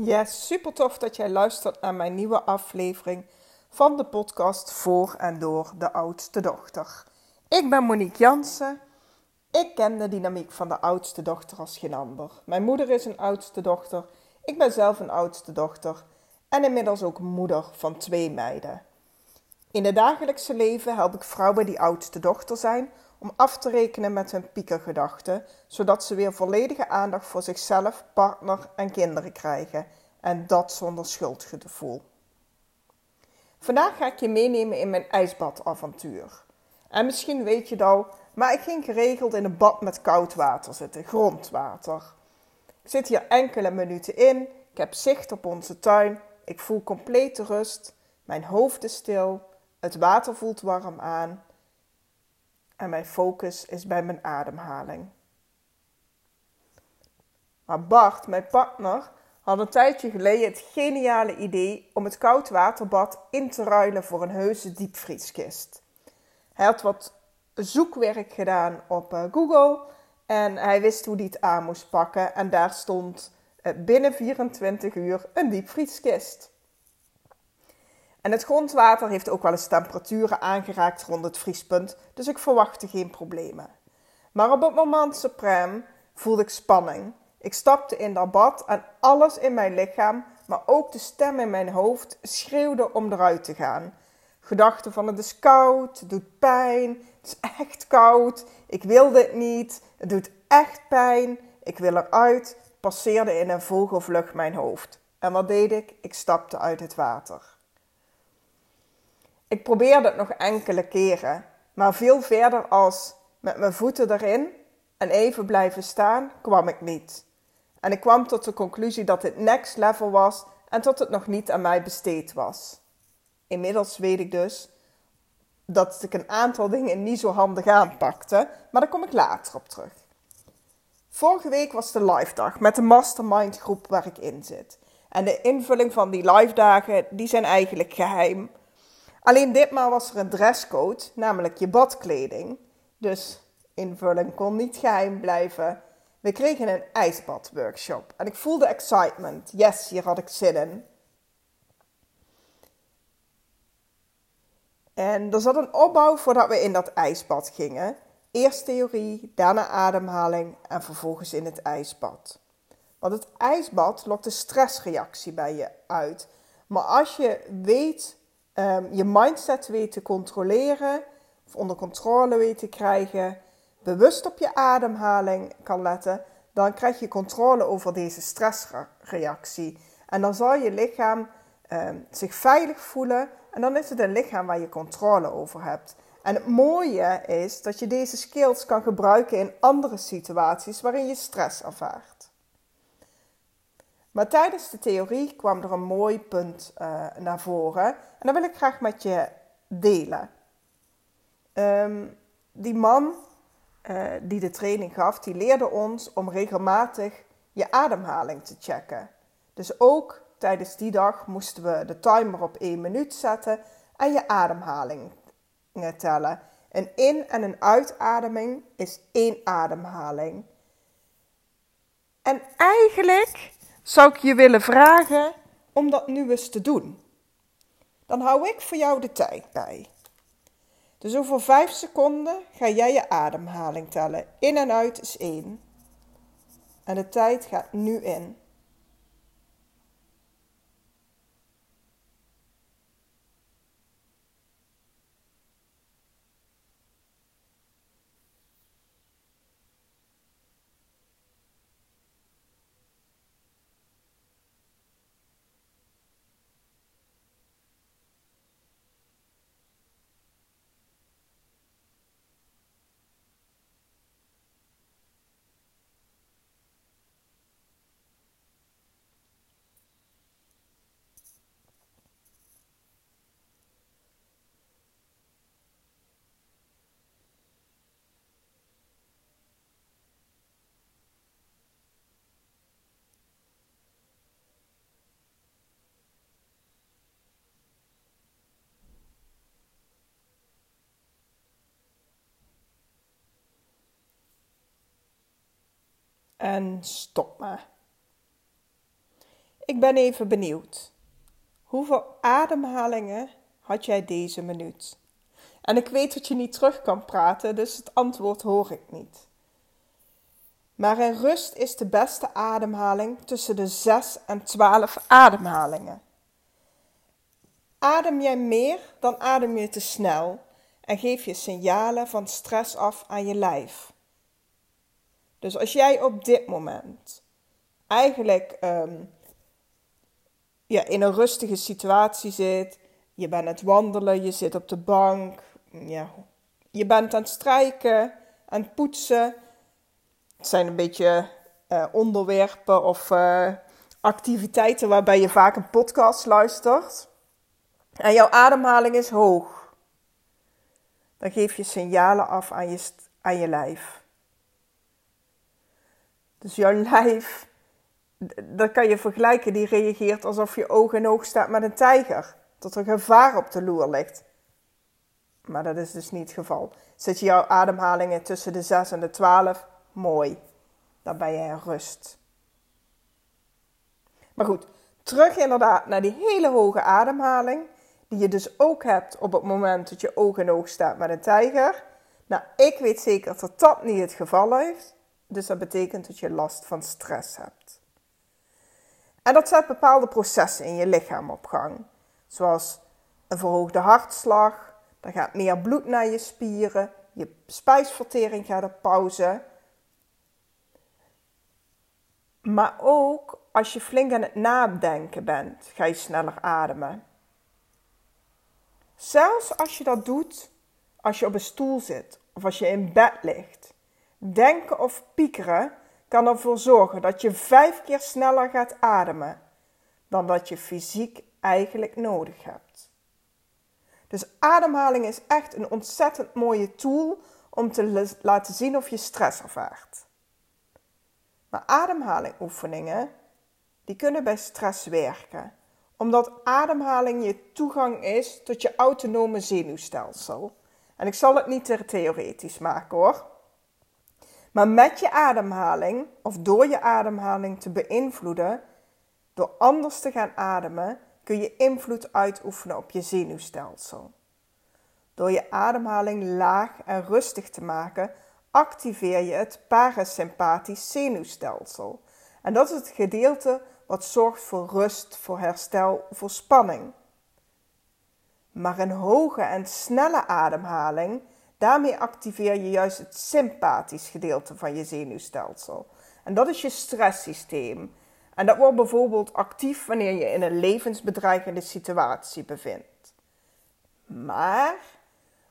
Yes, super tof dat jij luistert naar mijn nieuwe aflevering van de podcast Voor en Door de Oudste Dochter. Ik ben Monique Jansen. Ik ken de dynamiek van de oudste dochter als geen ander. Mijn moeder is een oudste dochter. Ik ben zelf een oudste dochter. En inmiddels ook moeder van twee meiden. In het dagelijkse leven help ik vrouwen die oudste dochter zijn om af te rekenen met hun piekergedachten, zodat ze weer volledige aandacht voor zichzelf, partner en kinderen krijgen. En dat zonder schuldgevoel. Vandaag ga ik je meenemen in mijn ijsbadavontuur. En misschien weet je het al, maar ik ging geregeld in een bad met koud water zitten, grondwater. Ik zit hier enkele minuten in, ik heb zicht op onze tuin, ik voel complete rust, mijn hoofd is stil, het water voelt warm aan en mijn focus is bij mijn ademhaling. Maar Bart, mijn partner, had een tijdje geleden het geniale idee om het koudwaterbad in te ruilen voor een heuse diepvrieskist. Hij had wat zoekwerk gedaan op eh, Google en hij wist hoe hij het aan moest pakken en daar stond eh, binnen 24 uur een diepvrieskist. En het grondwater heeft ook wel eens temperaturen aangeraakt rond het vriespunt, dus ik verwachtte geen problemen. Maar op het moment suprem voelde ik spanning. Ik stapte in dat bad en alles in mijn lichaam, maar ook de stem in mijn hoofd, schreeuwde om eruit te gaan. Gedachten van het is koud, het doet pijn, het is echt koud, ik wil dit niet, het doet echt pijn, ik wil eruit, passeerde in een vogelvlucht mijn hoofd. En wat deed ik? Ik stapte uit het water. Ik probeerde het nog enkele keren, maar veel verder als met mijn voeten erin en even blijven staan kwam ik niet. En ik kwam tot de conclusie dat dit next level was en dat het nog niet aan mij besteed was. Inmiddels weet ik dus dat ik een aantal dingen niet zo handig aanpakte, maar daar kom ik later op terug. Vorige week was de live dag met de mastermind groep waar ik in zit. En de invulling van die live dagen die zijn eigenlijk geheim. Alleen ditmaal was er een dresscode, namelijk je badkleding. Dus invulling kon niet geheim blijven. We kregen een ijsbadworkshop en ik voelde excitement. Yes, hier had ik zin in. En er zat een opbouw voordat we in dat ijsbad gingen. Eerst theorie, daarna ademhaling en vervolgens in het ijsbad. Want het ijsbad lokt een stressreactie bij je uit. Maar als je weet um, je mindset weet te controleren of onder controle weet te krijgen, bewust op je ademhaling kan letten, dan krijg je controle over deze stressreactie. En dan zal je lichaam um, zich veilig voelen en dan is het een lichaam waar je controle over hebt. En het mooie is dat je deze skills kan gebruiken in andere situaties waarin je stress ervaart. Maar tijdens de theorie kwam er een mooi punt uh, naar voren. En dat wil ik graag met je delen. Um, die man uh, die de training gaf, die leerde ons om regelmatig je ademhaling te checken. Dus ook tijdens die dag moesten we de timer op 1 minuut zetten en je ademhaling tellen. Een in- en een uitademing is één ademhaling. En eigenlijk zou ik je willen vragen om dat nu eens te doen. Dan hou ik voor jou de tijd bij. Dus over 5 seconden ga jij je ademhaling tellen. In en uit is 1. En de tijd gaat nu in. En stop maar. Ik ben even benieuwd. Hoeveel ademhalingen had jij deze minuut? En ik weet dat je niet terug kan praten, dus het antwoord hoor ik niet. Maar in rust is de beste ademhaling tussen de 6 en 12 ademhalingen. Adem jij meer, dan adem je te snel en geef je signalen van stress af aan je lijf. Dus als jij op dit moment eigenlijk ehm, ja, in een rustige situatie zit, je bent aan het wandelen, je zit op de bank, ja, je bent aan het strijken, aan het poetsen. Het zijn een beetje uh, onderwerpen of uh, activiteiten waarbij je vaak een podcast luistert. En jouw ademhaling is hoog. Dan geef je signalen af aan je, aan je lijf. Dus jouw lijf, dat kan je vergelijken, die reageert alsof je oog in oog staat met een tijger. Dat er gevaar op de loer ligt. Maar dat is dus niet het geval. Zit jouw ademhalingen tussen de 6 en de 12, mooi. Dan ben je in rust. Maar goed, terug inderdaad naar die hele hoge ademhaling. Die je dus ook hebt op het moment dat je oog in oog staat met een tijger. Nou, ik weet zeker dat dat niet het geval is. Dus dat betekent dat je last van stress hebt. En dat zet bepaalde processen in je lichaam op gang. Zoals een verhoogde hartslag, er gaat meer bloed naar je spieren, je spijsvertering gaat op pauze. Maar ook als je flink aan het nadenken bent, ga je sneller ademen. Zelfs als je dat doet als je op een stoel zit of als je in bed ligt. Denken of piekeren kan ervoor zorgen dat je vijf keer sneller gaat ademen dan dat je fysiek eigenlijk nodig hebt. Dus ademhaling is echt een ontzettend mooie tool om te laten zien of je stress ervaart. Maar ademhalingoefeningen die kunnen bij stress werken, omdat ademhaling je toegang is tot je autonome zenuwstelsel. En ik zal het niet te theoretisch maken hoor. Maar met je ademhaling, of door je ademhaling te beïnvloeden, door anders te gaan ademen, kun je invloed uitoefenen op je zenuwstelsel. Door je ademhaling laag en rustig te maken, activeer je het parasympathisch zenuwstelsel. En dat is het gedeelte wat zorgt voor rust, voor herstel, voor spanning. Maar een hoge en snelle ademhaling, daarmee activeer je juist het sympathisch gedeelte van je zenuwstelsel. En dat is je stresssysteem. En dat wordt bijvoorbeeld actief wanneer je in een levensbedreigende situatie bevindt. Maar,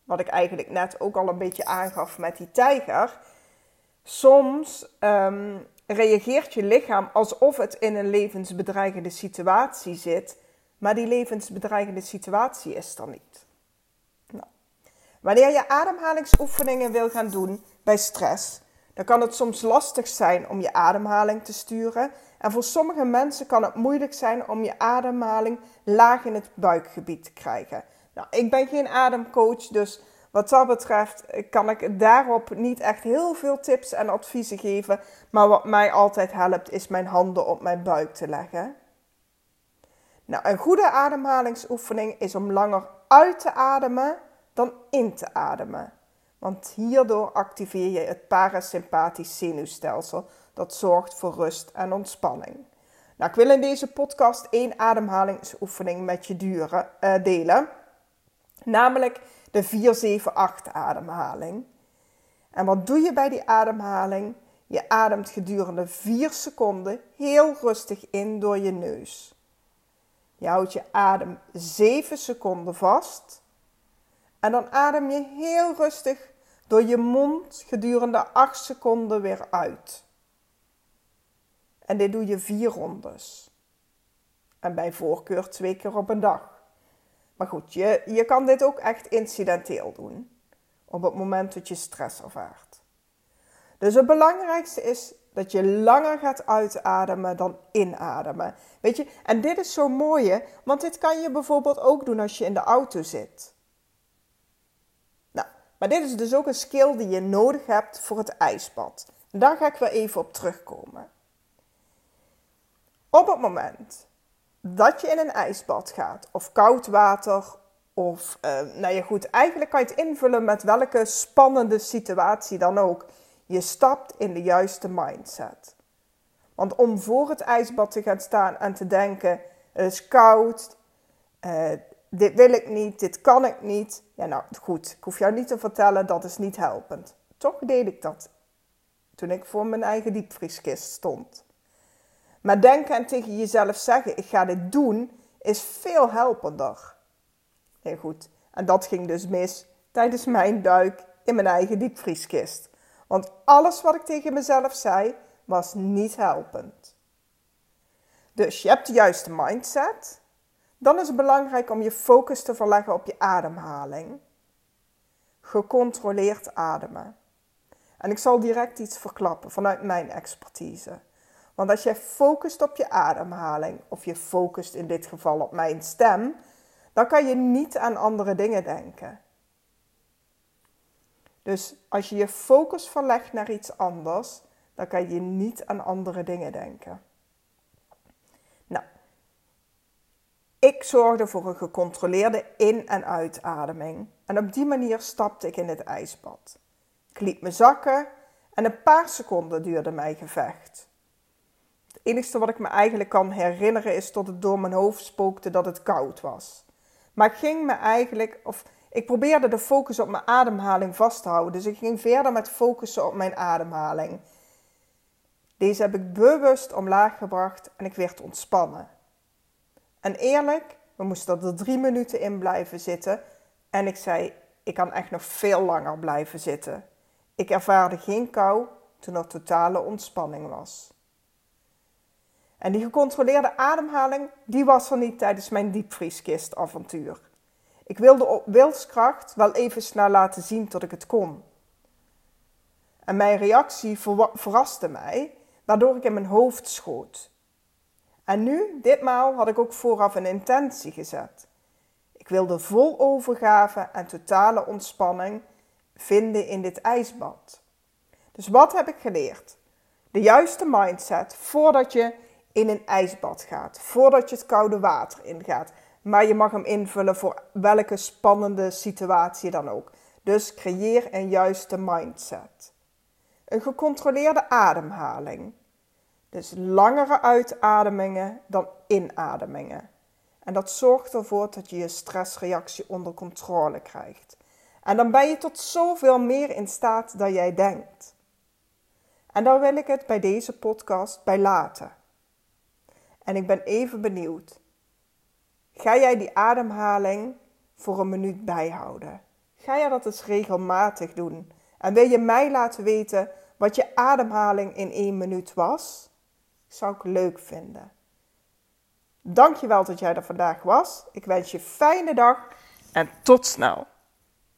wat ik eigenlijk net ook al een beetje aangaf met die tijger, soms um, reageert je lichaam alsof het in een levensbedreigende situatie zit, maar die levensbedreigende situatie is er niet. Wanneer je ademhalingsoefeningen wil gaan doen bij stress, dan kan het soms lastig zijn om je ademhaling te sturen. En voor sommige mensen kan het moeilijk zijn om je ademhaling laag in het buikgebied te krijgen. Nou, ik ben geen ademcoach, dus wat dat betreft kan ik daarop niet echt heel veel tips en adviezen geven. Maar wat mij altijd helpt, is mijn handen op mijn buik te leggen. Nou, een goede ademhalingsoefening is om langer uit te ademen dan in te ademen. Want hierdoor activeer je het parasympathisch zenuwstelsel dat zorgt voor rust en ontspanning. Nou, ik wil in deze podcast één ademhalingsoefening met je duren, uh, delen. Namelijk de 4-7-8 ademhaling. En wat doe je bij die ademhaling? Je ademt gedurende 4 seconden heel rustig in door je neus. Je houdt je adem 7 seconden vast. En dan adem je heel rustig door je mond gedurende 8 seconden weer uit. En dit doe je vier rondes. En bij voorkeur twee keer op een dag. Maar goed, je, je kan dit ook echt incidenteel doen. Op het moment dat je stress ervaart. Dus het belangrijkste is dat je langer gaat uitademen dan inademen. Weet je, en dit is zo mooi, want dit kan je bijvoorbeeld ook doen als je in de auto zit. Maar dit is dus ook een skill die je nodig hebt voor het ijsbad. daar ga ik wel even op terugkomen. Op het moment dat je in een ijsbad gaat, of koud water, of uh, nou ja goed, eigenlijk kan je het invullen met welke spannende situatie dan ook. Je stapt in de juiste mindset. Want om voor het ijsbad te gaan staan en te denken: het is koud, uh, dit wil ik niet, dit kan ik niet. Ja, nou goed, ik hoef jou niet te vertellen, dat is niet helpend. Toch deed ik dat toen ik voor mijn eigen diepvrieskist stond. Maar denken en tegen jezelf zeggen: ik ga dit doen, is veel helpender. Heel goed. En dat ging dus mis tijdens mijn duik in mijn eigen diepvrieskist. Want alles wat ik tegen mezelf zei, was niet helpend. Dus je hebt de juiste mindset. Dan is het belangrijk om je focus te verleggen op je ademhaling. Gecontroleerd ademen. En ik zal direct iets verklappen vanuit mijn expertise. Want als jij focust op je ademhaling, of je focust in dit geval op mijn stem, dan kan je niet aan andere dingen denken. Dus als je je focus verlegt naar iets anders, dan kan je niet aan andere dingen denken. Ik zorgde voor een gecontroleerde in- en uitademing. En op die manier stapte ik in het ijsbad. Ik liet me zakken en een paar seconden duurde mijn gevecht. Het enige wat ik me eigenlijk kan herinneren is dat het door mijn hoofd spookte dat het koud was. Maar ik ging me eigenlijk, of ik probeerde de focus op mijn ademhaling vast te houden. Dus ik ging verder met focussen op mijn ademhaling. Deze heb ik bewust omlaag gebracht en ik werd ontspannen. En eerlijk, we moesten er drie minuten in blijven zitten. En ik zei, ik kan echt nog veel langer blijven zitten. Ik ervaarde geen kou toen er totale ontspanning was. En die gecontroleerde ademhaling, die was er niet tijdens mijn diepvrieskist-avontuur. Ik wilde op wilskracht wel even snel laten zien dat ik het kon. En mijn reactie verraste mij, waardoor ik in mijn hoofd schoot. En nu, ditmaal, had ik ook vooraf een intentie gezet. Ik wilde vol overgave en totale ontspanning vinden in dit ijsbad. Dus wat heb ik geleerd? De juiste mindset voordat je in een ijsbad gaat, voordat je het koude water ingaat. Maar je mag hem invullen voor welke spannende situatie dan ook. Dus creëer een juiste mindset. Een gecontroleerde ademhaling. Dus langere uitademingen dan inademingen. En dat zorgt ervoor dat je je stressreactie onder controle krijgt. En dan ben je tot zoveel meer in staat dan jij denkt. En daar wil ik het bij deze podcast bij laten. En ik ben even benieuwd. Ga jij die ademhaling voor een minuut bijhouden? Ga jij dat eens regelmatig doen? En wil je mij laten weten wat je ademhaling in één minuut was? Zou ik leuk vinden. Dankjewel dat jij er vandaag was. Ik wens je fijne dag en tot snel.